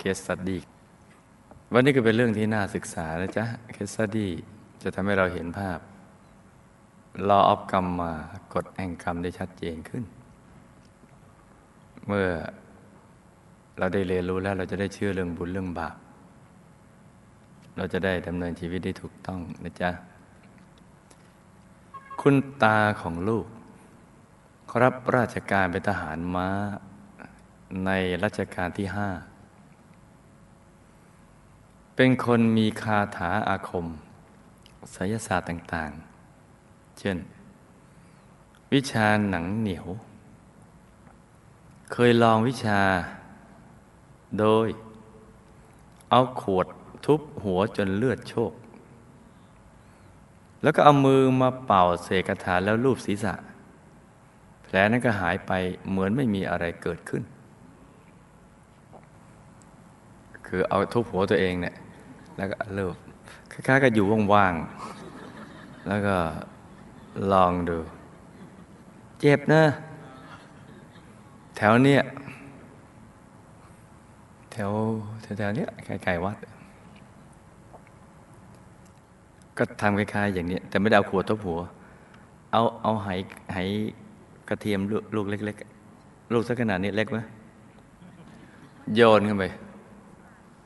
เคสสดีวันนี้ก็เป็นเรื่องที่น่าศึกษานะจ๊ะเคสสดีจะทำให้เราเห็นภาพรอออฟกรรมมากดแห่งกรรมได้ชัดเจนขึ้น เมื่อเราได้เรียนรู้แล้วเราจะได้เชื่อเรื่องบุญเรื่องบาปเราจะได้ดำเนินชีวิตได้ถูกต้องนะจ๊ะ คุณตาของลูกรับราชการเป็นทหารม้าในรัชกาลที่ห้า เป็นคนมีคาถาอาคมไสยศาสตร์ต่าง ๆ เช่น วิชาหนังเหนียว เคยลองวิชา โดย เอาขวดทุบหัวจนเลือดโชก แล้วก็เอามือมาเป่าเสกคาถาแล้วรูปศีรษะ แผลนั้นก็หายไปเหมือนไม่มีอะไรเกิดขึ้น คือเอาทุบหัวตัวเองเนี่ย แล้วก็เลิกคล้ายๆกับอยู่ว่างๆ แล้วก็ลองดู เจ็บนะ แถวเนี้ยแถวแถวๆเนี้ยไกลๆวัด ก็ทำคล้ายๆอย่างนี้ แต่ไม่ได้เอาขวดทบหัว เอาเอาไหไหกระเทียมลูกเล็กๆ ลูกสักขนาดนี้เล็กไหมโยนเข้าไป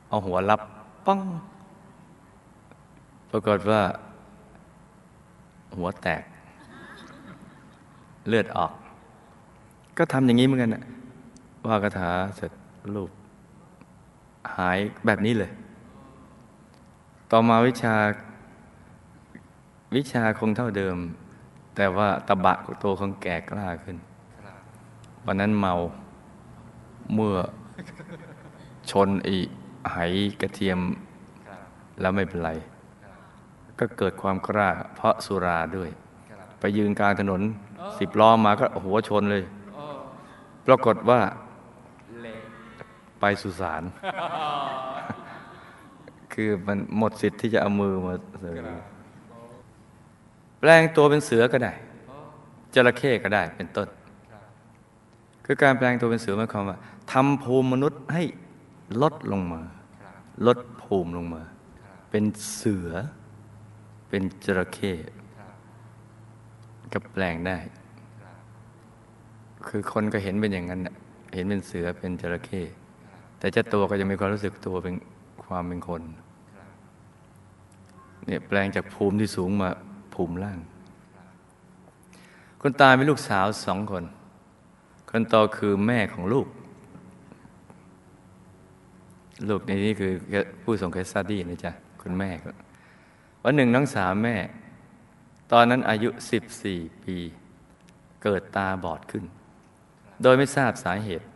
เอาหัวรับป้อง รากฏว่า หัวแตก เลือดออก ก็ทำอย่างนี้เหมือนกันนะว่ากระถาเสร็จรูป หายแบบนี้เลย ต่อมาวิชา วิชาคงเท่าเดิม แต่ว่าตะบะตัวของแก่กล้าขึ้น วันนั้นเมาเมื่อชนอีไหกระเทียมแล้วไม่เป็นไร ก็เกิดความกล้า เพราะสุราด้วย ไปยืนกลางถนนสิบล้อมาก็หัวชนเลย ปรากฏว่าไปสุสาน คือมันหมดสิทธิ์ที่จะเอามือมาเสยแปลงตัวเป็นเสือก็ได้จระเข้ก็ได้เป็นต้น คือการแปลงตัวเป็นเสือหมายความว่าทำภูมิมนุษย์ให้ลดลงมา ลดภูมิลงมา เป็นเสือ เป็นจระเข้ก็แปลงได้ คือคนก็เห็นเป็นอย่างนั้นเห็นเป็นเสือเป็นจระเข้แต่เจ้าตัวก็ยังมีความรู้สึกตัวเป็นความเป็นคนเนี่ยแปลงจากภูมิที่สูงมาภูมิล่าง คนตายเป็นลูกสาวสองคน คนโตคือแม่ของลูก ลูกในนี้คือผู้ส่งเคสซาดี้นะจ๊ะ คุณแม่ก็ วันหนึ่งน้องสาวแม่ ตอนนั้นอายุสิบสี่ปี เกิดตาบอดขึ้น โดยไม่ทราบสาเหตุ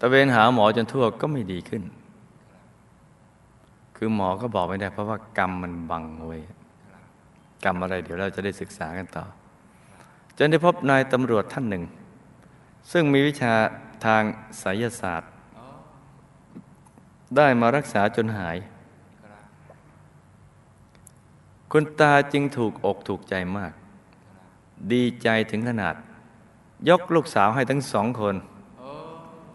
ตะเวนหาหมอจนทั่วก็ไม่ดีขึ้น คือหมอก็บอกไม่ได้ เพราะว่ากรรมมันบังไว้กรรมอะไรเดี๋ยวเราจะได้ศึกษากันต่อ จนได้พบนายตำรวจท่านหนึ่ง ซึ่งมีวิชาทางไสยศาสตร์ ได้มารักษาจนหาย คุณตาจึงถูกอกถูกใจมาก ดีใจถึงขนาด ยกลูกสาวให้ทั้งสองคน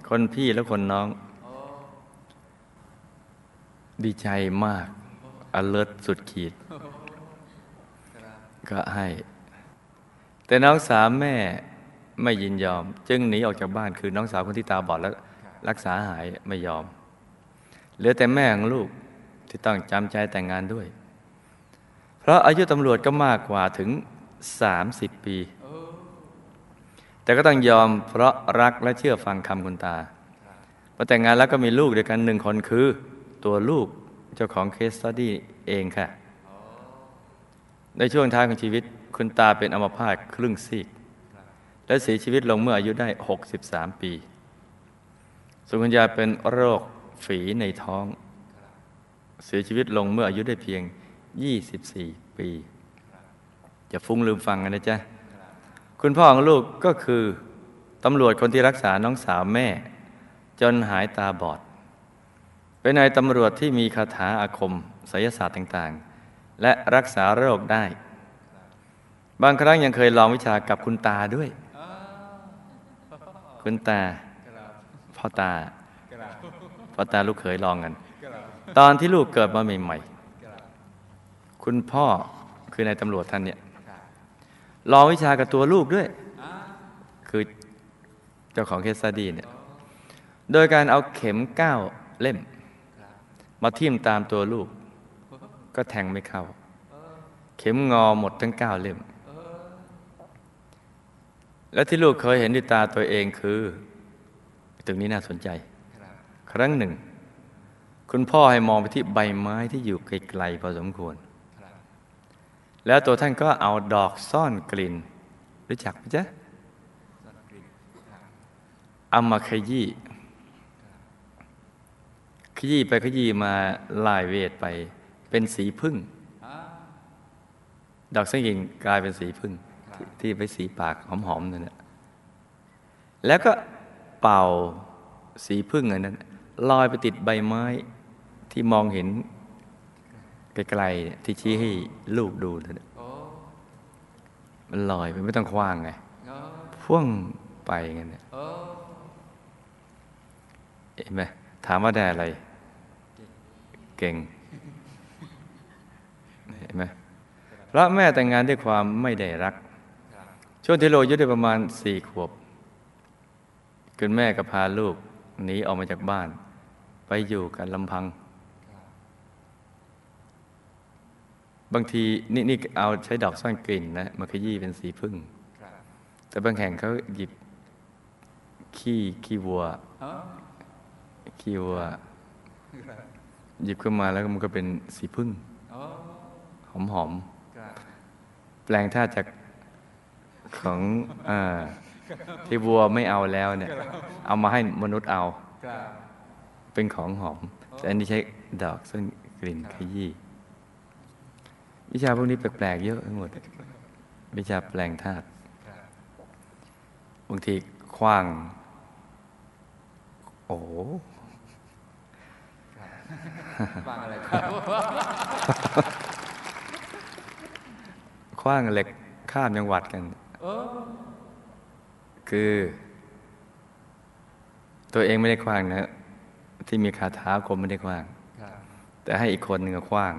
คนพี่และคนน้อง ดีใจมากอเลิศสุดขีด ก็ให้ แต่น้องสาวแม่ไม่ยินยอม จึงหนีออกจากบ้านคือน้องสาวคนที่ตาบอดแล้วรักษาหายไม่ยอม เหลือแต่แม่ของลูกที่ต้องจำใจแต่งงานด้วย เพราะอายุตำรวจก็มากกว่าถึงสามสิบปี แต่ก็ต้องยอมเพราะรักและเชื่อฟังคำคุณตาพอแต่งงานแล้วก็มีลูกเดียวกันหนึ่งคนคือ ตัวลูกเจ้าของเคสตัดี้เองค่ะ ในช่วงท้ายของชีวิตคุณตาเป็นอัมพาตครึ่งซีก และเสียชีวิตลงเมื่ออายุได้ 63 ปีส่วนคุณยายเป็นโรคฝีในท้อง เสียชีวิตลงเมื่ออายุได้เพียง 24 ปี จะฟุ้งลืมฟังกันนะจ๊ะ คุณพ่อของลูกก็คือตำรวจคนที่รักษาน้องสาวแม่ จนหายตาบอด เป็นนายตำรวจที่มีคาถาอาคมไสยศาสตร์ต่างๆ และรักษาโรคได้ บางครั้งยังเคยลองวิชากับคุณตาด้วย คุณตาพ่อตาพ่อตาลูกเขยลองกัน ตอนที่ลูกเกิดมาใหม่ๆ คุณพ่อคือนายตำรวจท่านเนี่ยลองวิชากับตัวลูกด้วย คือเจ้าของเคสซาดีเนี่ยโดยการเอาเข็มก้าวเล่ม มาทิ่มตามตัวลูก ก็แทงไม่เข้า เข็มงอหมดทั้งก้าวเล่ม และที่ลูกเคยเห็นด้วยตาตัวเองคือตรงนี้น่าสนใจ ครั้งหนึ่ง คุณพ่อให้มองไปที่ใบไม้ที่อยู่ไกลๆพอสมควร แล้วตัวท่านก็เอาดอกซ่อนกลิ่น รู้จักไหมจ๊ะเอามาขยี้ขยี้ไปขยี้มาลายเวทไป เป็นสีพึ่ง ดอกสังกิงกลายเป็นสีพึ่ง ที่ที่ไปสีปากหอมๆนั่นแหละแล้วก็เป่าสีพึ่งอันนั้นลอยไปติดใบไม้ที่มองเห็น ไกลๆที่ชี้ให้ลูกดูนั่นน่ะมันลอยไปไม่ต้องคว้างไงพ่วงไปงั้นเนี่ยเห็นไหมถามว่าได้อะไร เก่งเห็นไหมพระแม่แต่งงานด้วยความไม่ได้รัก ช่วงที่โลยุได้ประมาณสี่ขวบคุณแม่ก็พาลูกหนีออกมาจากบ้าน ไปอยู่กันลำพัง บางทีนี่นี่เอาใช้ดอกซ่อนกลิ่นนะมาขยี้เป็นสีพึ่ง แต่บางแห่งเขาหยิบขี้ขี้วัวขี้วัวหยิบขึ้นมาแล้วมันก็เป็นสีพึ่งหอมหอมๆแปลงท่าจากของอาที่วัวไม่เอาแล้วเนี่ย เอามาให้มนุษย์เอา เป็นของหอม แต่อันนี้ใช้ดอกซึ่งกลิ่นขยี้ วิชาพวกนี้แปลกๆเยอะทั้งหมด วิชาแปลงธาตุบางทีคว้าง โอ้ฟังอะไรครับคว้างเหล็กข้ามจังหวัดกันคือ ตัวเองไม่ได้คว้างนะ ที่มีคาถาคมไม่ได้คว้าง แต่ให้อีกคนหนึ่งคว้าง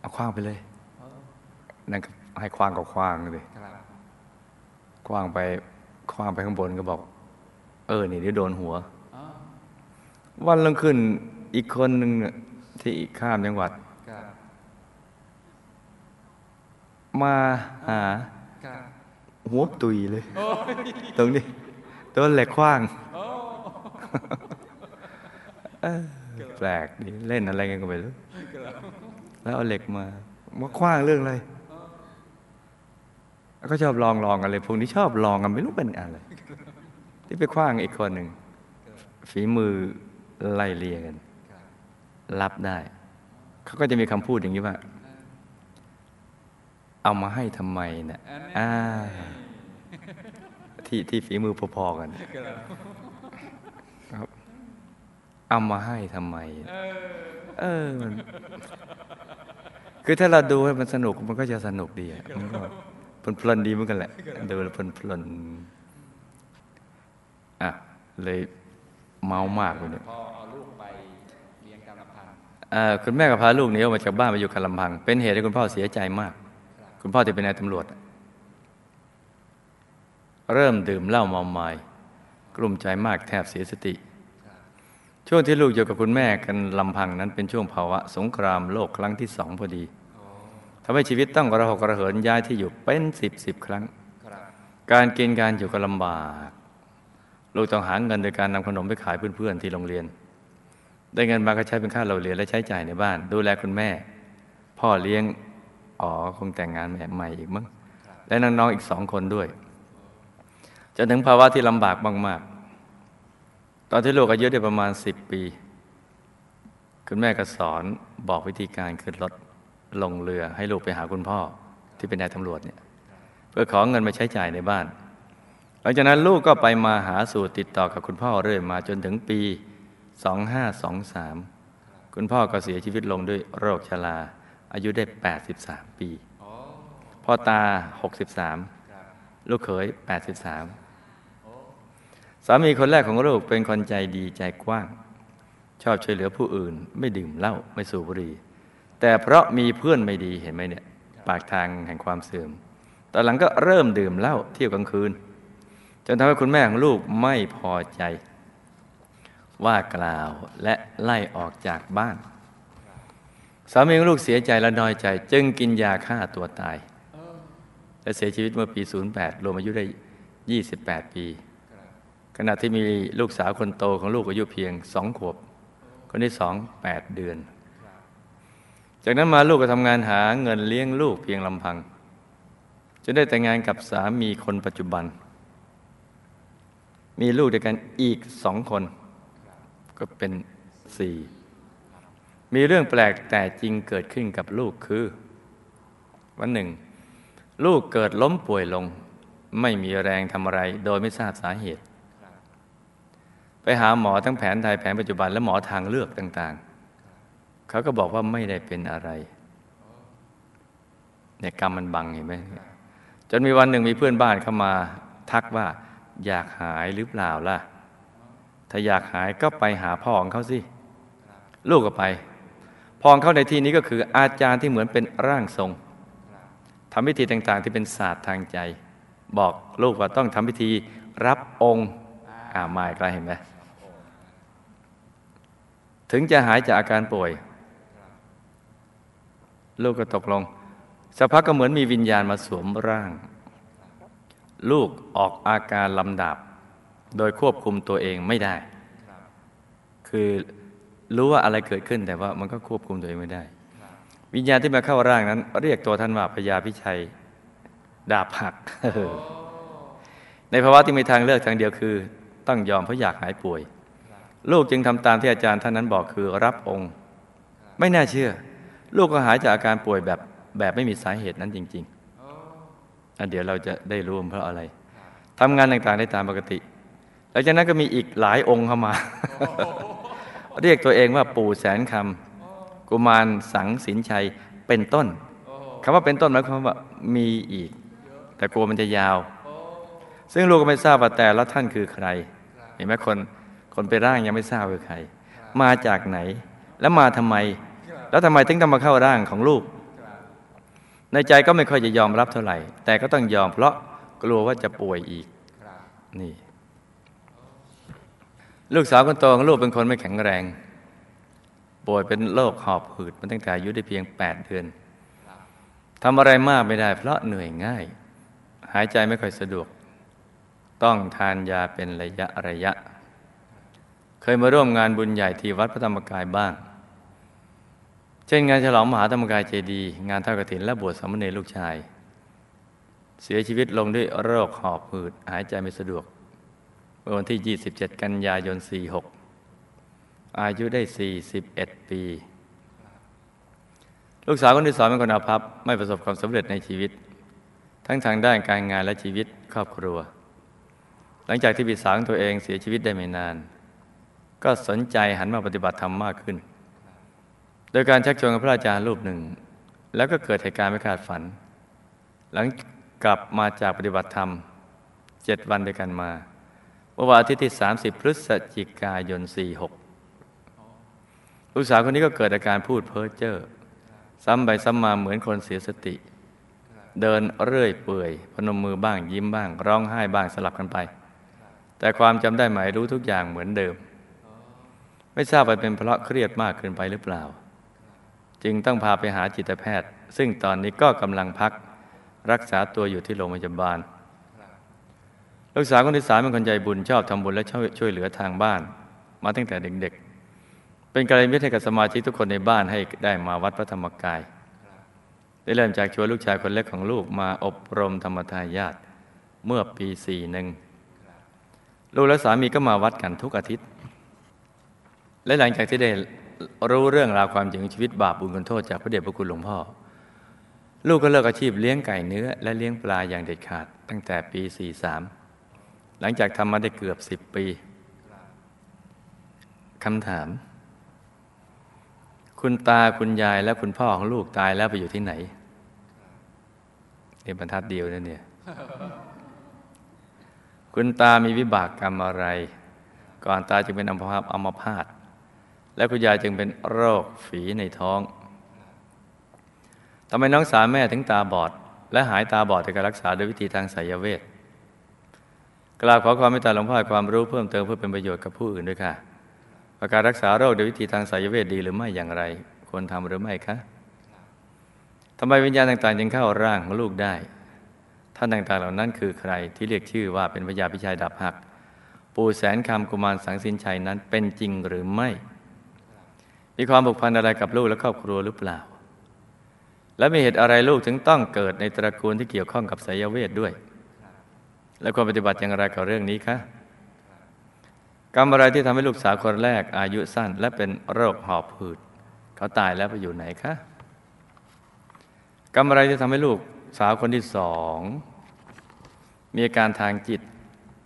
เอาคว้างไปเลยนั่นก็ให้คว้างก็คว้างเลยครับคว้างไปคว้างไปข้างบนก็บอก เออ นี่เดี๋ยวโดนหัวอ๋อวันลงขึ้นอีกคนหนึ่งน่ะที่อีกข้ามจังหวัดครับมาหาครับหัวตุยเลย ตรงนี้โดนเหล็กคว้างเออแปลกดีเล่นอะไรกันก็ไม่รู้ แล้วเอาเหล็กมามาคว้างเรื่องอะไรก็ชอบลองลองกันเลยพวกนี้ชอบลองกันไม่รู้เป็นอะไรที่ไปคว้างอีกคนหนึ่งฝีมือไล่เลียกัน รับได้ เขาก็จะมีคำพูดอย่างนี้ว่า เอามาให้ทำไมเนะี่ยอ่าที่ที่ฝีมือพอๆกันครับเอามาให้ทำไม เออมัน คือถ้าเราดูให้มันสนุกมันก็จะสนุกดีอะมันก็เพลินๆดีเหมือนกันแหละดูแล้วเพลินๆอะเลยเมามากเลยเนี่ยพอเอาลูกไปเลี้ยงกรรมพันธุ์เอ่อคุณแม่ก็พาลูกหนีออกมาจากบ้านมาอยู่กันลำพัง เป็นเหตุให้คุณพ่อเสียใจมาก คุณพ่อที่เป็นนายตำรวจ เริ่มดื่มเหล้าเมาไม้กลุ่มใจมากแทบเสียสติ ช่วงที่ลูกอยู่กับคุณแม่กันลำพังนั้นเป็นช่วงภาวะสงครามโลกครั้งที่สองพอดีทำให้ชีวิตต้องกระหกกระเหินย้ายที่อยู่เป็นสิบสิบครั้ง การกินการอยู่ก็ลำบาก ลูกต้องหาเงินโดยการนำขนมไปขายเพื่อนๆที่โรงเรียน ได้เงินมาก็ใช้เป็นค่าเราเรียนและใช้จ่ายในบ้าน ดูแลคุณแม่ พ่อเลี้ยงอ๋อคงแต่งงานแม่ใหม่อีกมั้งและน้องๆอีกสองคนด้วยจนถึงภาวะที่ลำบากมากๆ ตอนที่ลูกอายุได้ประมาณสิบปี คุณแม่ก็สอนบอกวิธีการขึ้นรถลงเรือให้ลูกไปหาคุณพ่อที่เป็นนายตำรวจเนี่ยเพื่อขอเงินมาใช้จ่ายในบ้าน หลังจากนั้นลูกก็ไปมาหาสู่ติดต่อกับคุณพ่อเรื่อยมาจนถึงปี 2523 คุณพ่อก็เสียชีวิตลงด้วยโรคชราอายุได้ 83 ปี พ่อตาครับ63 ลูกเขย 83 สามีคนแรกของลูกเป็นคนใจดีใจกว้าง ชอบช่วยเหลือผู้อื่น ไม่ดื่มเหล้าไม่สูบบุหรี่ แต่เพราะมีเพื่อนไม่ดีเห็นไหมเนี่ยปากทางแห่งความเสื่อม ตอนหลังก็เริ่มดื่มเหล้าเที่ยวกลางคืน จนทำให้คุณแม่ของลูกไม่พอใจ ว่ากล่าวและไล่ออกจากบ้าน สามีของลูกเสียใจและน้อยใจ จึงกินยาฆ่าตัวตาย และเสียชีวิตเมื่อปี 08 รวมอายุได้ 28 ปี ขณะที่มีลูกสาวคนโตของลูกอายุเพียงสองขวบ คนที่สองแปดเดือน จากนั้นมาลูกก็ทำงานหาเงินเลี้ยงลูกเพียงลำพังจนได้แต่งงานกับสามีคนปัจจุบัน มีลูกด้วยกันอีกสองคน ก็เป็นสี่มีเรื่องแปลกแต่จริงเกิดขึ้นกับลูกคือ วันหนึ่ง ลูกเกิดล้มป่วยลง ไม่มีแรงทำอะไรโดยไม่ทราบสาเหตุ ไปหาหมอทั้งแผนไทยแผนปัจจุบัน และหมอทางเลือกต่าง ๆ เขาก็บอกว่าไม่ได้เป็นอะไรเนี่ยกรรมมันบังเห็นไหมจนมีวันหนึ่งมีเพื่อนบ้านเข้ามาทักว่าอยากหายหรือเปล่าล่ะ ถ้าอยากหายก็ไปหาพ่อของเขาสิ ลูกก็ไป พ่อของเขาในที่นี้ก็คืออาจารย์ที่เหมือนเป็นร่างทรงทำพิธีต่างๆ ที่เป็นศาสตร์ทางใจ บอกลูกว่าต้องทำพิธีรับองค์อ่ามาอีกแล้วเห็นไหม ถึงจะหายจากอาการป่วย ลูกก็ตกลงสักพักก็เหมือนมีวิญญาณมาสวมร่าง ลูกออกอาการลำดับ โดยควบคุมตัวเองไม่ได้ คือรู้ว่าอะไรเกิดขึ้นแต่ว่ามันก็ควบคุมตัวเองไม่ได้ วิญญาณที่มาเข้าร่างนั้น เรียกตัวท่านว่าพญาพิชัย ดาบหัก ในภาวะที่มีทางเลือกทางเดียวคือ ต้องยอมเพราะอยากหายป่วย ลูกจึงทำตามที่อาจารย์ท่านนั้นบอกคือรับองค์ ไม่น่าเชื่อ ลูกก็หายจากอาการป่วยแบบแบบไม่มีสาเหตุนั้นจริงๆเดี๋ยวเราจะได้รู้เพราะอะไรทำงานต่างๆได้ตามปกติหลังจากนั้นก็มีอีกหลายองค์เข้ามา เรียกตัวเองว่าปู่แสนคำกุมารสังสินชัยเป็นต้นคำว่าเป็นต้นหมายความว่ามีอีก แต่กลัวมันจะยาว ซึ่งลูกก็ไม่ทราบว่าแต่ละท่านคือใคร เห็นไหมคน คนไปร่างยังไม่ทราบคือใคร มาจากไหน แล้วมาทำไม แล้วทำไมถึงต้องมาเข้าร่างของลูก ในใจก็ไม่ค่อยจะยอมรับเท่าไหร่ แต่ก็ต้องยอมเพราะกลัวว่าจะป่วยอีกนี่ ลูกสาวคนโตของลูกเป็นคนไม่แข็งแรง ป่วยเป็นโรคหอบหืดมาตั้งแต่อายุได้เพียงแปดเดือนทำอะไรมากไม่ได้ เพราะเหนื่อยง่าย หายใจไม่ค่อยสะดวก ต้องทานยาเป็นระยะระยะ เคยมาร่วมงานบุญใหญ่ที่วัดพระธรรมกายบ้าง เช่นงานฉลองมหาธรรมกายเจดีงานทอดกฐินและบวชสามเณรลูกชาย เสียชีวิตลงด้วยโรคหอบหืดหายใจไม่สะดวกเมื่อวันที่ 27 กันยายน 46 อายุได้ 41 ปี ลูกสาวคนที่สองเป็นคนอาภัพไม่ประสบความสำเร็จในชีวิต ทั้งทางด้านการงานและชีวิตครอบครัว หลังจากที่พี่สาวตัวเองเสียชีวิตได้ไม่นาน ก็สนใจหันมาปฏิบัติธรรมมากขึ้น โดยการชักชวนกับพระอาจารย์รูปหนึ่ง แล้วก็เกิดเหตุการณ์ไม่คาดฝัน หลังกลับมาจากปฏิบัติธรรมเจ็ดวันด้วยกันมาเมื่อวันอาทิตย์ที่ 30 พฤศจิกายน 46 ลูกสาวคนนี้ก็เกิดอาการพูดเพ้อเจ้อซ้ำไปซ้ำมาเหมือนคนเสียสติ เดินเรื่อยเปื่อย พนมมือบ้างยิ้มบ้าง ร้องไห้บ้างสลับกันไป แต่ความจำได้หมายรู้ทุกอย่างเหมือนเดิม ไม่ทราบไปเป็นเพราะเครียดมากเกินไปหรือเปล่า จึงต้องพาไปหาจิตแพทย์ ซึ่งตอนนี้ก็กำลังพักรักษาตัวอยู่ที่โรงพยาบาล ลูกสาวคนที่สามเป็นคนใจบุญชอบทำบุญและช่วยช่วยเหลือทางบ้าน มาตั้งแต่เด็ก ๆ เป็นการมิตรให้กับสมาชิกทุกคนในบ้านให้ได้มาวัดพระธรรมกาย ได้เริ่มจากชวนลูกชายคนเล็กของลูกมาอบรมธรรมทายาทเมื่อปีสี่หนึ่งลูกและสามีก็มาวัดกันทุกอาทิตย์ และหลังจากที่ได้รู้เรื่องราวความจริงชีวิตบาปบุญคุณโทษจากพระเดชพระคุณหลวงพ่อ ลูกก็เลิกอาชีพเลี้ยงไก่เนื้อ และเลี้ยงปลาอย่างเด็ดขาด ตั้งแต่ปี 43 หลังจากทำมาได้เกือบสิบปีคำถาม คุณตาคุณยายและคุณพ่อของลูกตายแล้วไปอยู่ที่ไหนเนี่ยบรรทัดเดียวนั่นเนี่ยคุณตามีวิบากกรรมอะไร ก่อนตาจึงเป็นอัมพาตอัมพาต และคุณยายจึงเป็นโรคฝีในท้องทำไมน้องสาวแม่ถึงตาบอด และหายตาบอดแต่การรักษาด้วยวิธีทางไสยเวทกราบขอความเมตตาหลวงพ่อความรู้เพิ่มเติมเพื่อเป็นประโยชน์กับผู้อื่นด้วยค่ะว่าการรักษาโรคโดยวิธีทางไสยเวทดีหรือไม่อย่างไร ควรทำหรือไม่คะทำไมวิญญาณต่างๆจึงเข้าร่างของลูกได้ ท่านต่างๆเหล่านั้นคือใครที่เรียกชื่อว่าเป็นพญาพิชัยดับหัก ปู่แสนคำกุมารสังสินชัยนั้นเป็นจริงหรือไม่ มีความผูกพันอะไรกับลูกและครอบครัวหรือเปล่า และมีเหตุอะไรลูกถึงต้องเกิดในตระกูลที่เกี่ยวข้องกับไสยเวทด้วย และควรปฏิบัติอย่างไรกับเรื่องนี้คะกรรมอะไรที่ทำให้ลูกสาวคนแรกอายุสั้น และเป็นโรคหอบหืด เขาตายแล้วไปอยู่ไหนคะกรรมอะไรที่ทำให้ลูกสาวคนที่สองมีอาการทางจิต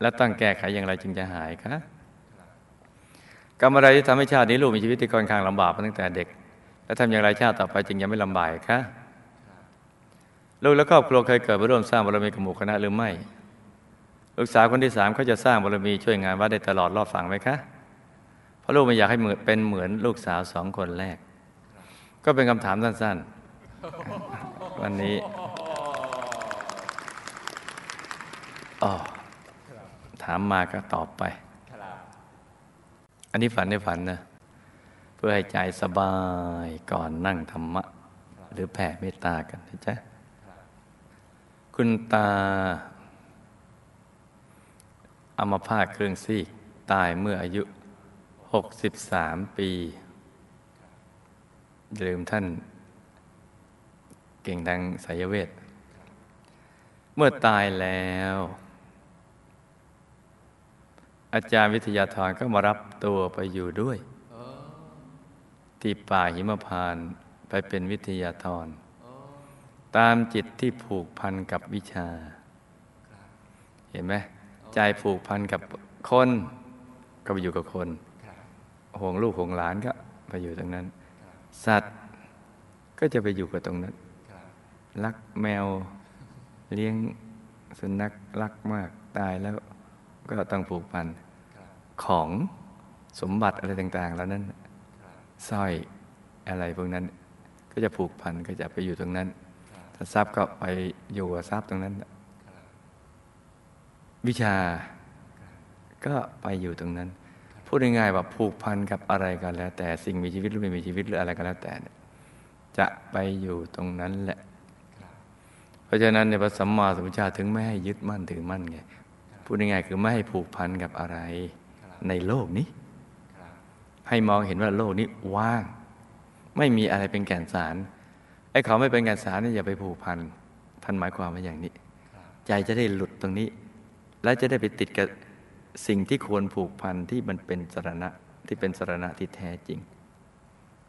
และต้องแก้ไขอย่างไรจึงจะหายคะ กรรมอะไรที่ทำให้ชาตินี้ลูกมีชีวิตที่ค่อนข้างลำบากมาตั้งแต่เด็ก และทำอย่างไรชาติต่อไปจึงยังไม่ลำบากคะลูกและครอบครัวเคยเกิดมาร่วมสร้างบารมีกับหมู่คณะหรือไม่ ลูกสาวคนที่สามเขาจะสร้างบารมีช่วยงานวัดได้ตลอดรอบฝั่งไหมคะ เพราะลูกไม่อยากให้เหมือนเป็นเหมือนลูกสาวสองคนแรก ก็เป็นคำถามสั้นๆ วันนี้อ๋อถามมาก็ตอบไป อันนี้ฝันในฝันนะเพื่อให้ใจสบายก่อนนั่งธรรมะ หรือแผ่เมตตากันนะจ๊ะคุณตาอามาพาตเครื่องซีกตายเมื่ออายุ 63 ปีอย่าลืมท่านเก่งดังสายเวท เมื่อตายแล้ว อาจารย์วิทยาธรก็มารับตัวไปอยู่ด้วย ที่ป่าหิมพานไปเป็นวิทยาธรตามจิตที่ผูกพันกับวิชา เห็นไหมใจผูกพันกับคน ก็ไปอยู่กับคนห่วงลูกห่วงหลานก็ไปอยู่ตรงนั้น สัตว์ก็จะไปอยู่กับตรงนั้นรักแมวเลี้ยงสุนัขรักมากตายแล้วก็ต้องผูกพัน ของสมบัติอะไรต่าง ๆ แล้วนั้นสร้อยอะไรพวกนั้น ก็จะผูกพันก็จะไปอยู่ตรงนั้นถ้าทรัพย์ก็ไปอยู่กับทรัพย์ตรงนั้น วิชาก็ไปอยู่ตรงนั้น พูดง่ายๆว่าผูกพันกับอะไรกันแล้ว แต่สิ่งมีชีวิตหรือไม่มีชีวิตหรืออะไรก็แล้วแต่จะไปอยู่ตรงนั้นแหละ เพราะฉะนั้นในพระสัมมาสัมพุทธเจ้าถึงไม่ให้ยึดมั่นถือมั่นไงพูดง่ายๆคือไม่ให้ผูกพันกับอะไร ในโลกนี้ครับให้มองเห็นว่าโลกนี้ว่าง ไม่มีอะไรเป็นแก่นสาร ไอ้เขาไม่เป็นแก่นสารนี่อย่าไปผูกพัน ท่านหมายความว่าอย่างนี้ครับใจจะได้หลุดตรงนี้ และจะได้ไปติดกับสิ่งที่ควรผูกพันที่มันเป็นสรณะที่เป็นสรณะที่แท้จริง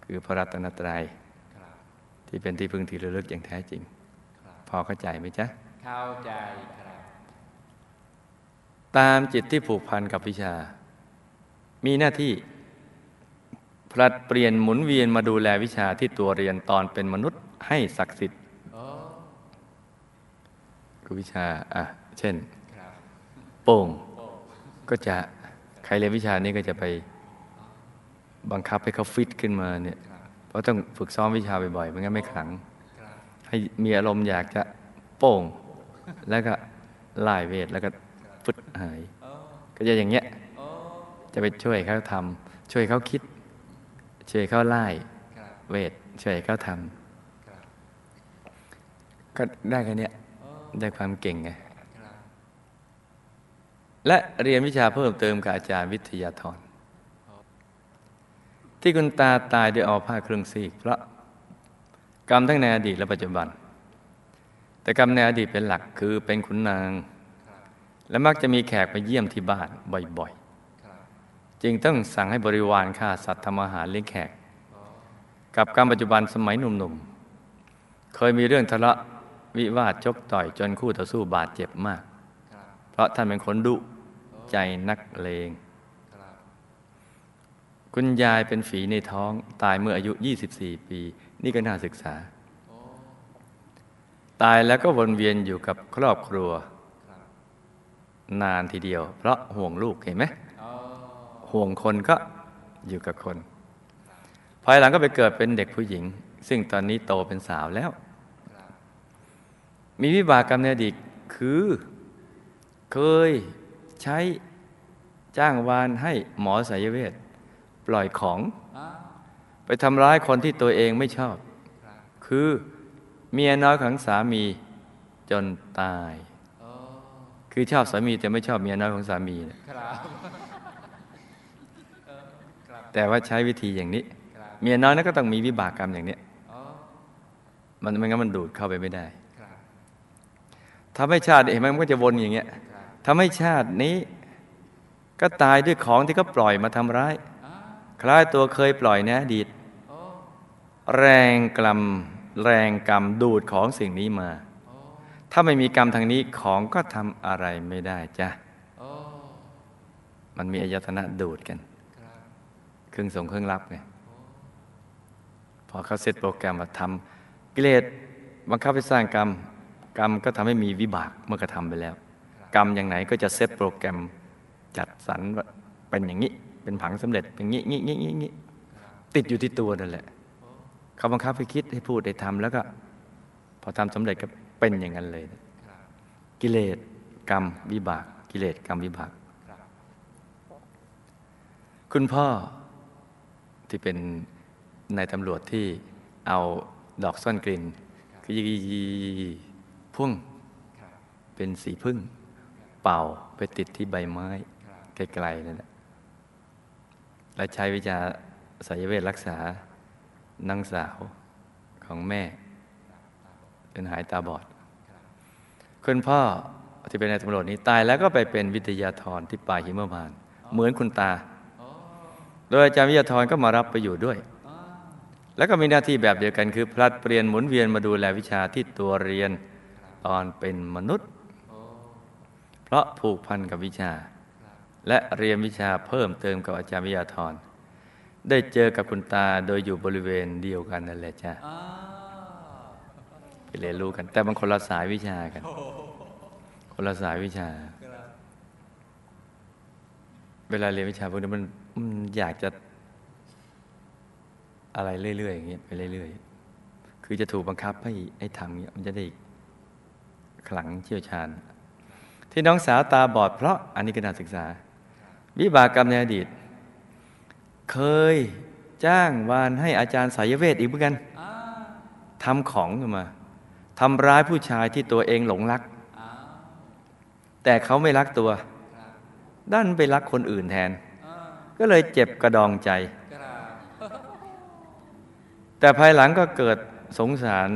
คือพระรัตนตรัยครับที่เป็นที่พึ่งที่ระลึกอย่างแท้จริงครับพอเข้าใจไหมจ๊ะ เข้าใจครับ ตามจิตที่ผูกพันกับวิชา มีหน้าที่ผลัดเปลี่ยนหมุนเวียนมาดูแลวิชาที่ตัวเรียนตอนเป็นมนุษย์ให้ศักดิ์สิทธิ์คือวิชาอะเช่นโป่งก็จะใครเรียนวิชานี้ก็จะไปบังคับให้เขาฟิตขึ้นมาเนี่ยเพราะต้องฝึกซ้อมวิชาบ่อยๆไม่งั้นไม่ขลัง ให้มีอารมณ์อยากจะโป่ง แล้วก็ไล่เวทแล้วก็ฟึดหาย ก็จะอย่างเงี้ย จะไปช่วยเขาทำช่วยเขาคิด ช่วยเขาไล่เวทช่วยเขาทำก็ได้แค่นี้ได้ความเก่งไงและเรียนวิชาเพิ่มเติมกับอาจารย์วิทยาธรที่คุณตาตายด้วยอาผ้าเครื่องซีกเพราะกรรมทั้งในอดีตและปัจจุบัน แต่กรรมในอดีตเป็นหลักคือเป็นขุนนาง และมักจะมีแขกมาเยี่ยมที่บ้านบ่อยๆ จึงต้องสั่งให้บริวารฆ่าสัตว์ทำอาหารเลี้ยงแขก กับกรรปัจจุบันสมัยหนุ่มๆ เคยมีเรื่องทะเลาะวิวาทชกต่อยจนคู่ต่อสู้บาดเจ็บมาก เพราะท่านเป็นคนดุใจนักเลง คุณยายเป็นฝีในท้องตายเมื่ออายุ 24 ปี นี่ก็น่าศึกษา ตายแล้วก็วนเวียนอยู่กับครอบครัว นานทีเดียว เพราะห่วงลูกเห็นไหม ห่วงคนก็อยู่กับคน ภายหลังก็ไปเกิดเป็นเด็กผู้หญิง ซึ่งตอนนี้โตเป็นสาวแล้ว มีวิบากกรรมในอดีตคือ เคยใช้จ้างวานให้หมอสายเวทปล่อยของ ไปทำร้ายคนที่ตัวเองไม่ชอบ คือเมียน้อยของสามีจนตาย คือชอบสามีแต่ไม่ชอบเมียน้อยของสามีเนี่ย ครับเออครับ แต่ว่าใช้วิธีอย่างนี้ เมียน้อยนั้นก็ต้องมีวิบากกรรมอย่างนี้มันไม่งั้นมันดูดเข้าไปไม่ได้ทำให้ชาติเห็นไหมมันก็จะวนอย่างเงี้ยทำให้ชาตินี้ก็ตายด้วยของที่เขาปล่อยมาทำร้าย คล้ายตัวเคยปล่อยในอดีตแรงกรรมแรงกรรมดูดของสิ่งนี้มา ถ้าไม่มีกรรมทางนี้ของก็ทำอะไรไม่ได้จ้ะมันมีอายตนะดูดกัน เครื่องส่งเครื่องรับไงพอเขาเซตโปรแกรมมาทำกิเลสบังคับให้สร้างกรรม กรรมก็ทำให้มีวิบากเมื่อกระทำไปแล้ว กรรมอย่างไหนก็จะเซตโปรแกรมจัดสรรเป็นอย่างนี้ เป็นผังสำเร็จเป็นงี้งี้งี้งี้งี้ติดอยู่ที่ตัวนั่นแหละเขาบังคับให้คิดให้พูดให้ทำแล้วก็ พอทำสำเร็จก็เป็นอย่างนั้นเลย กิเลสกรรมวิบาก กิเลสกรรมวิบาก คุณพ่อ ที่เป็นนายตำรวจที่เอาดอกซ่อนกลิ่นคือยีพุ่งครับเป็นสีพึ่ง เป่าไปติดที่ใบไม้ครับไกลๆนั่นแหละและใช้วิชาสายเวทรักษานางสาวของแม่จนหายตาบอด คุณพ่อที่เป็นนายตำรวจนี้ตายแล้วก็ไปเป็นวิทยาธรที่ป่าหิมพานต์เหมือนคุณตา โดยอาจารย์วิทยาธรก็มารับไปอยู่ด้วย แล้วก็มีหน้าที่แบบเดียวกันคือ พลัดเปลี่ยนหมุนเวียนมาดูแลวิชาที่ตัวเรียนตอนเป็นมนุษย์ เพราะผูกพันกับวิชา และเรียนวิชาเพิ่มเติมกับอาจารย์วิทยาธรได้เจอกับคุณตาโดยอยู่บริเวณเดียวกันนั่นแหละจ้ะอ๋อไปเรียนรู้กัน แต่มันคนละสายวิชากัน คนละสายวิชา เวลาเรียนวิชาพวกนี้มัน อยากจะอะไรเรื่อยๆอย่างเงี้ยไปเรื่อยๆ คือจะถูกบังคับให้ให้ทำเงี้ยมันจะได้ขลังเชี่ยวชาญ ที่น้องสาวตาบอดเพราะอันนี้ก็น่าศึกษา วิบากกรรมในอดีต เคยจ้างวานให้อาจารย์สายเวทอีกเหมือนกันทำของขึ้นมาทำร้ายผู้ชายที่ตัวเองหลงรัก แต่เขาไม่รักตัวครับด้านไปรักคนอื่นแทน ก็เลยเจ็บกระดองใจ แต่ภายหลังก็เกิดสงสาร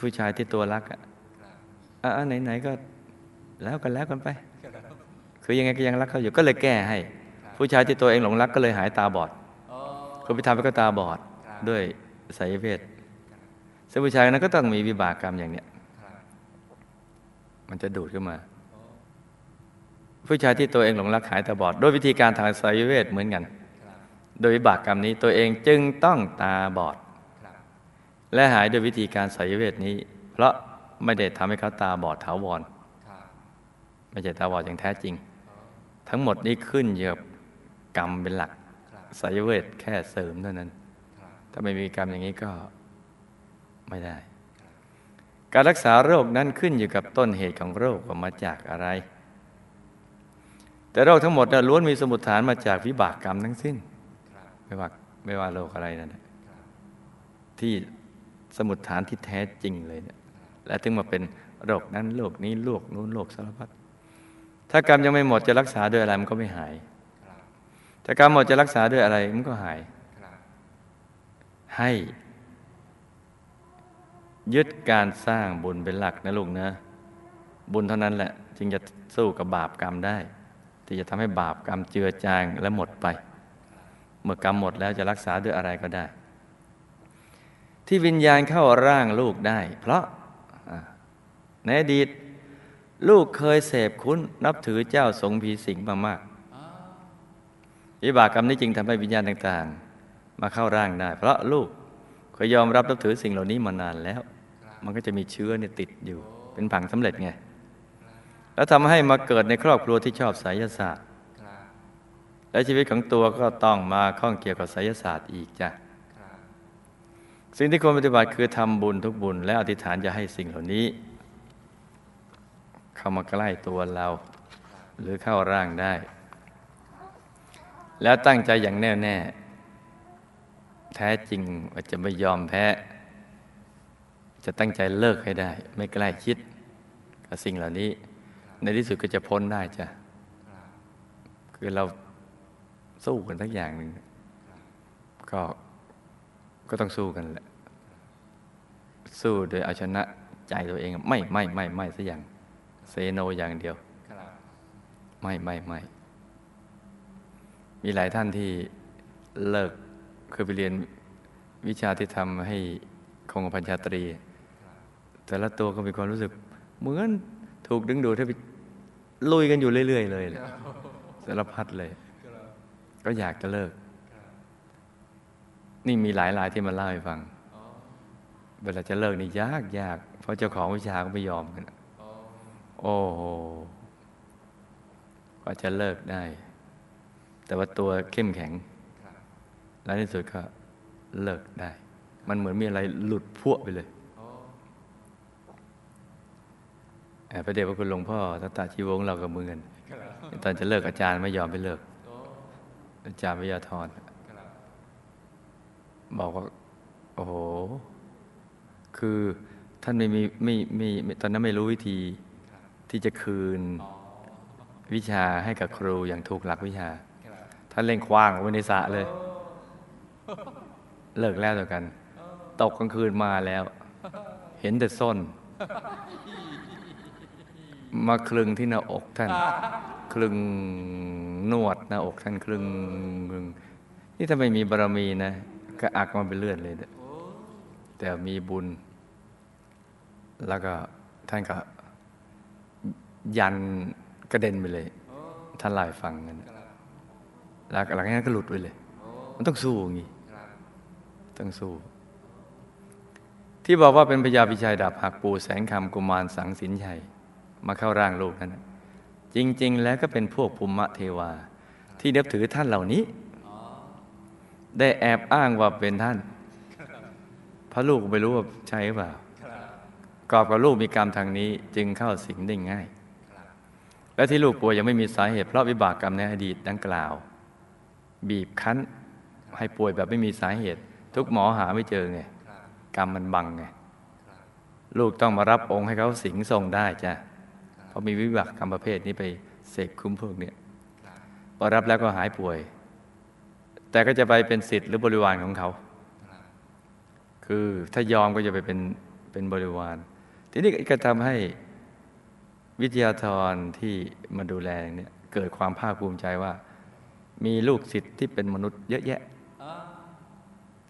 ผู้ชายที่ตัวรักอะอะไหนๆก็แล้วกันแล้วกันไป คือยังไงก็ยังรักเขาอยู่ก็เลยแก้ให้ ผู้ชายที่ตัวเองหลงรักก็เลยหายตาบอดโอ้คนไปทำไปก็ตาบอดด้วยสายเวทซึ่งผู้ชายนั้นก็ต้องมีวิบากกรรมอย่างเนี้ยมันจะดูดขึ้นมา ผู้ชายที่ตัวเองหลงรักหายตาบอดด้วยวิธีการทางสายเวทเหมือนกัน โดยวิบากกรรมนี้ตัวเองจึงต้องตาบอดบและหายด้วยวิธีการสายเวทนี้ เพราะไม่ได้ทำให้เขาตาบอดถาวรไม่ใช่ตาบอดอย่างแท้จริง ทั้งหมดนี้ขึ้นอยู่กับกรรมเป็นหลักสายเวทแค่เสริมเท่านั้น ถ้าไม่มีกรรมอย่างนี้ก็ไม่ได้ การรักษาโรคนั้นขึ้นอยู่กับต้นเหตุของโรคว่ามาจากอะไร แต่โรคทั้งหมดนะล้วนมีสมุดฐานมาจากวิบากกรรมทั้งสิ้น ไม่ว่าไม่ว่าโรคอะไรนั่นน่ะที่สมุดฐานที่แท้จริงเลยเนี่ยและถึงมาเป็นโรคนั้นโรคนี้โรคนู้นโรคสารพัดถ้ากรรมยังไม่หมดจะรักษาด้วยอะไรมันก็ไม่หายถ้ากรรมหมดจะรักษาด้วยอะไรมันก็หายให้ยึดการสร้างบุญเป็นหลักนะลูกนะ บุญเท่านั้นแหละ จึงจะสู้กับบาปกรรมได้ ที่จะทำให้บาปกรรมเจือจางและหมดไป เมื่อกรรมหมดแล้วจะรักษาด้วยอะไรก็ได้ ที่วิญญาณเข้าร่างลูกได้ เพราะในอดีตลูกเคยเสพคุ้นนับถือเจ้าสงผีสิงมามากอ๋อวิบากกรรมนี้จึงทำให้วิญญาณต่างๆ มาเข้าร่างได้ เพราะลูกเคยยอมรับนับถือสิ่งเหล่านี้มานานแล้ว มันก็จะมีเชื้อเนี่ยติดอยู่ เป็นผังสำเร็จไง แล้วทำให้มาเกิดในครอบครัวที่ชอบไสยศาสตร์ครับและชีวิตของตัวก็ต้องมาข้องเกี่ยวกับไสยศาสตร์อีกจ้ะครับสิ่งที่ควรปฏิบัติคือทำบุญทุกบุญ และอธิษฐานจะให้สิ่งเหล่านี้ เข้ามาใกล้ตัวเรา หรือเข้าร่างได้ แล้วตั้งใจอย่างแน่วแน่ แท้จริงว่าจะไม่ยอมแพ้ จะตั้งใจเลิกให้ได้ ไม่ใกล้ชิดกับสิ่งเหล่านี้ ในที่สุดก็จะพ้นได้จ้ะคือเราสู้กันทั้งอย่างหนึ่งก็ก็ต้องสู้กันแหละ สู้โดยเอาชนะใจตัวเองไม่ไม่ไม่ไม่สักอย่างเซโนอย่างเดียวไม่ไม่ไม่มีหลายท่านที่เลิกเคยไปเรียนวิชาที่ทำให้คงพันชาตรี แต่ละตัวก็มีความรู้สึก เหมือนถูกดึงดูดให้ไป ลุยกันอยู่เรื่อย ๆ เลยแหละสารพัดเลย ก็อยากจะเลิก นี่มีหลายรายที่มาเล่าให้ฟังอ๋อเวลาจะเลิกนี่ยากยากเพราะเจ้าของวิชาก็ไม่ยอมกันอ๋อโอ้โหกว่าจะเลิกได้ แต่ว่าตัวเข้มแข็งครับแล้วในที่สุดก็เลิกได้ มันเหมือนมีอะไรหลุดพวกไปเลย อ๋อ แอบ พระเดชพระคุณหลวงพ่อตาตาชีวงศ์เรากับมือกันครับตอนจะเลิกอาจารย์ไม่ยอมไปเลิกโอ้อาจารย์วิทยาธรครับบอกว่า โอ้โห คือท่านไม่มีไม่ไม่ไม่ตอนนั้นไม่รู้วิธีครับที่จะคืนอ๋อวิชาให้กับครูอย่างถูกหลักวิชาครับท่านเล่งคว้างไว้ในสระเลย เลิกแล้วต่อกัน ตกกลางคืนมาแล้ว เห็นแต่ส้น มาคลึงที่หน้าอกท่าน คลึงนวดหน้าอกท่านคลึงงนี่ถ้าไม่มีบารมีนะ ก็อักมาเป็นเลือดเลย แต่มีบุญ แล้วก็ท่านก็ ยันกระเด็นไปเลย ท่านลาให้ฟังกันครับแล้วหลังจากนั้นก็หลุดไปเลย มันต้องสู้อย่างนี้ต้องสู้ ที่บอกว่าเป็นพญาพิชัยดาบหักปูแสงคำกุมารสังสินชัย มาเข้าร่างลูกนั้นน่ะจริง ๆ แล้วก็เป็นพวกภูมิเทวา ที่นับถือท่านเหล่านี้ ได้แอบอ้างว่าเป็นท่าน พระลูกไม่รู้ว่าใช่หรือเปล่าครับกอบกับลูกมีกรรมทางนี้จึงเข้าสิงได้ง่าย และที่ลูกป่วยยังไม่มีสาเหตุเพราะวิบากกรรมในอดีตดังกล่าว บีบคั้นให้ป่วยแบบไม่มีสาเหตุ ทุกหมอหาไม่เจอไงกรรมมันบังไงลูกต้องมารับองค์ให้เขาสิงทรงได้จ้ะ พราะมีวิบากกรรมประเภทนี้ไปเสกคุ้มพวกเนี้ยครับพอรับแล้วก็หายป่วย แต่ก็จะไปเป็นสิทธิ์หรือบริวารของเขาครับคือถ้ายอมก็จะไปเป็นเป็นบริวาร ทีนี้ก็ทำให้วิทยาธรที่มาดูแลเนี่ยเกิดความภาคภูมิใจว่า มีลูกศิษย์ที่เป็นมนุษย์เยอะแยะอ๋อ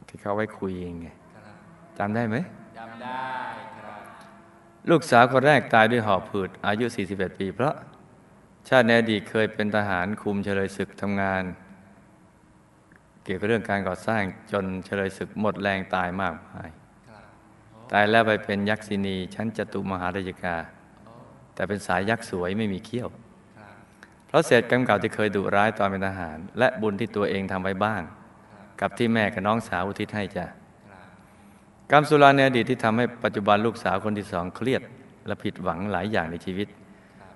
ที่เขาไว้คุยเองไงครับจำได้ไหมจำได้ครับ ลูกสาวคนแรกตายด้วยหอบผืดอายุ 41 ปี เพราะชาติในอดีตเคยเป็นทหารคุมเฉลยศึกทำงาน เกี่ยวกับเรื่องการก่อสร้างจนเฉลยศึกหมดแรงตายมากมาย ตายแล้วไปเป็นยักษินีชั้นจตุมหาราชกา แต่เป็นสายยักษ์สวยไม่มีเขี้ยว เพราะเศษกรรมเก่าที่เคยดุร้ายตอนเป็นทหาร และบุญที่ตัวเองทำไว้บ้าง กับที่แม่กับน้องสาวอุทิศให้จ้ะ กรรมสุราในอดีตที่ทำให้ปัจจุบันลูกสาวคนที่สองเครียด และผิดหวังหลายอย่างในชีวิต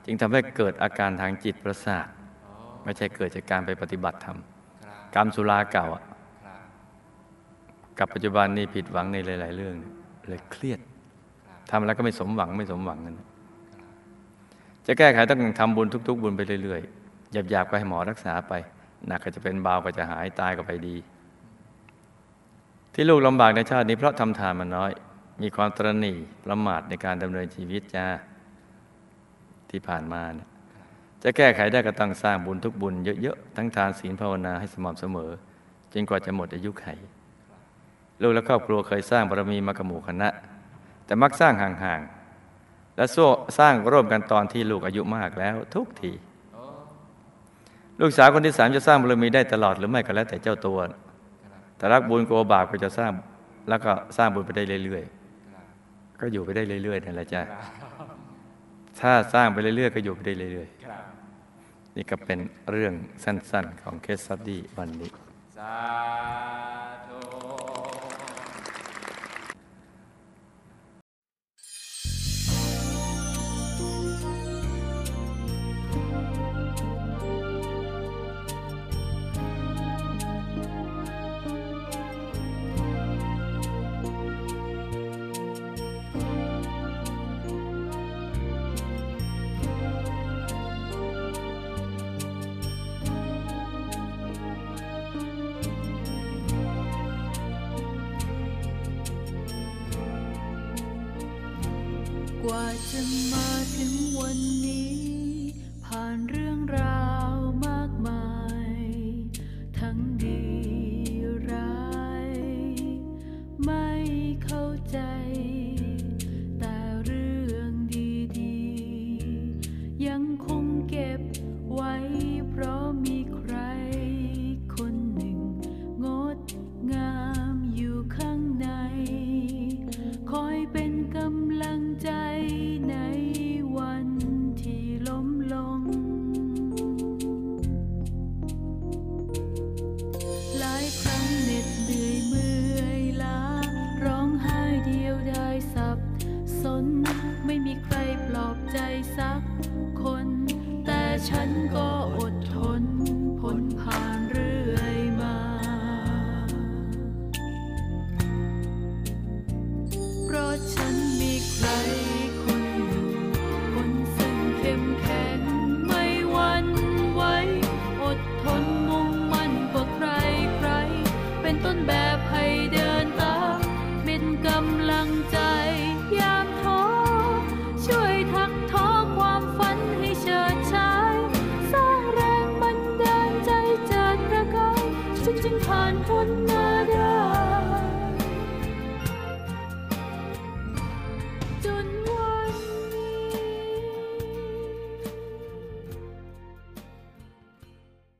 จึงทำให้เกิดอาการทางจิตประสาท ไม่ใช่เกิดจากการไปปฏิบัติธรรมกรรมสุราเก่ากับปัจจุบันนี่ผิดหวังในหลาย ๆ เรื่องเลยเครียดทำแล้วก็ไม่สมหวังไม่สมหวังกันจะแก้ไขต้องทำบุญทุก ๆ บุญไปเรื่อย ๆ หยาบๆก็ให้หมอรักษาไป หนักก็จะเป็นเบาก็จะหายตายก็ไปดี ที่ลูกลำบากในชาตินี้เพราะทำทานมาน้อย มีความตระหนี่ประมาทในการดำเนินชีวิตจ้าที่ผ่านมาเนี่ยจะแก้ไขได้ก็ต้องสร้างบุญทุกบุญเยอะๆ ทั้งทานศีลภาวนาให้สม่ำเสมอจนกว่าจะหมดอายุไข ลูกและครอบครัวเคยสร้างบารมีมากับหมู่คณะ แต่มักสร้างห่างๆ และสสร้างร่วมกันตอนที่ลูกอายุมากแล้วทุกที ลูกสาวคนที่สามจะสร้างบารมีได้ตลอดหรือไม่ก็แล้วแต่เจ้าตัว แต่รักบุญกลัวบาปก็จะสร้างแล้วก็สร้างบุญไปได้เรื่อยๆ ก็อยู่ไปได้เรื่อยๆนั่นแหละจ้ะถ้าสร้างไปเรื่อยๆ ก็อยู่ไปได้เรื่อยๆ นี่ก็เป็นเรื่องสั้นๆ ของเคสซัดดี้วันนี้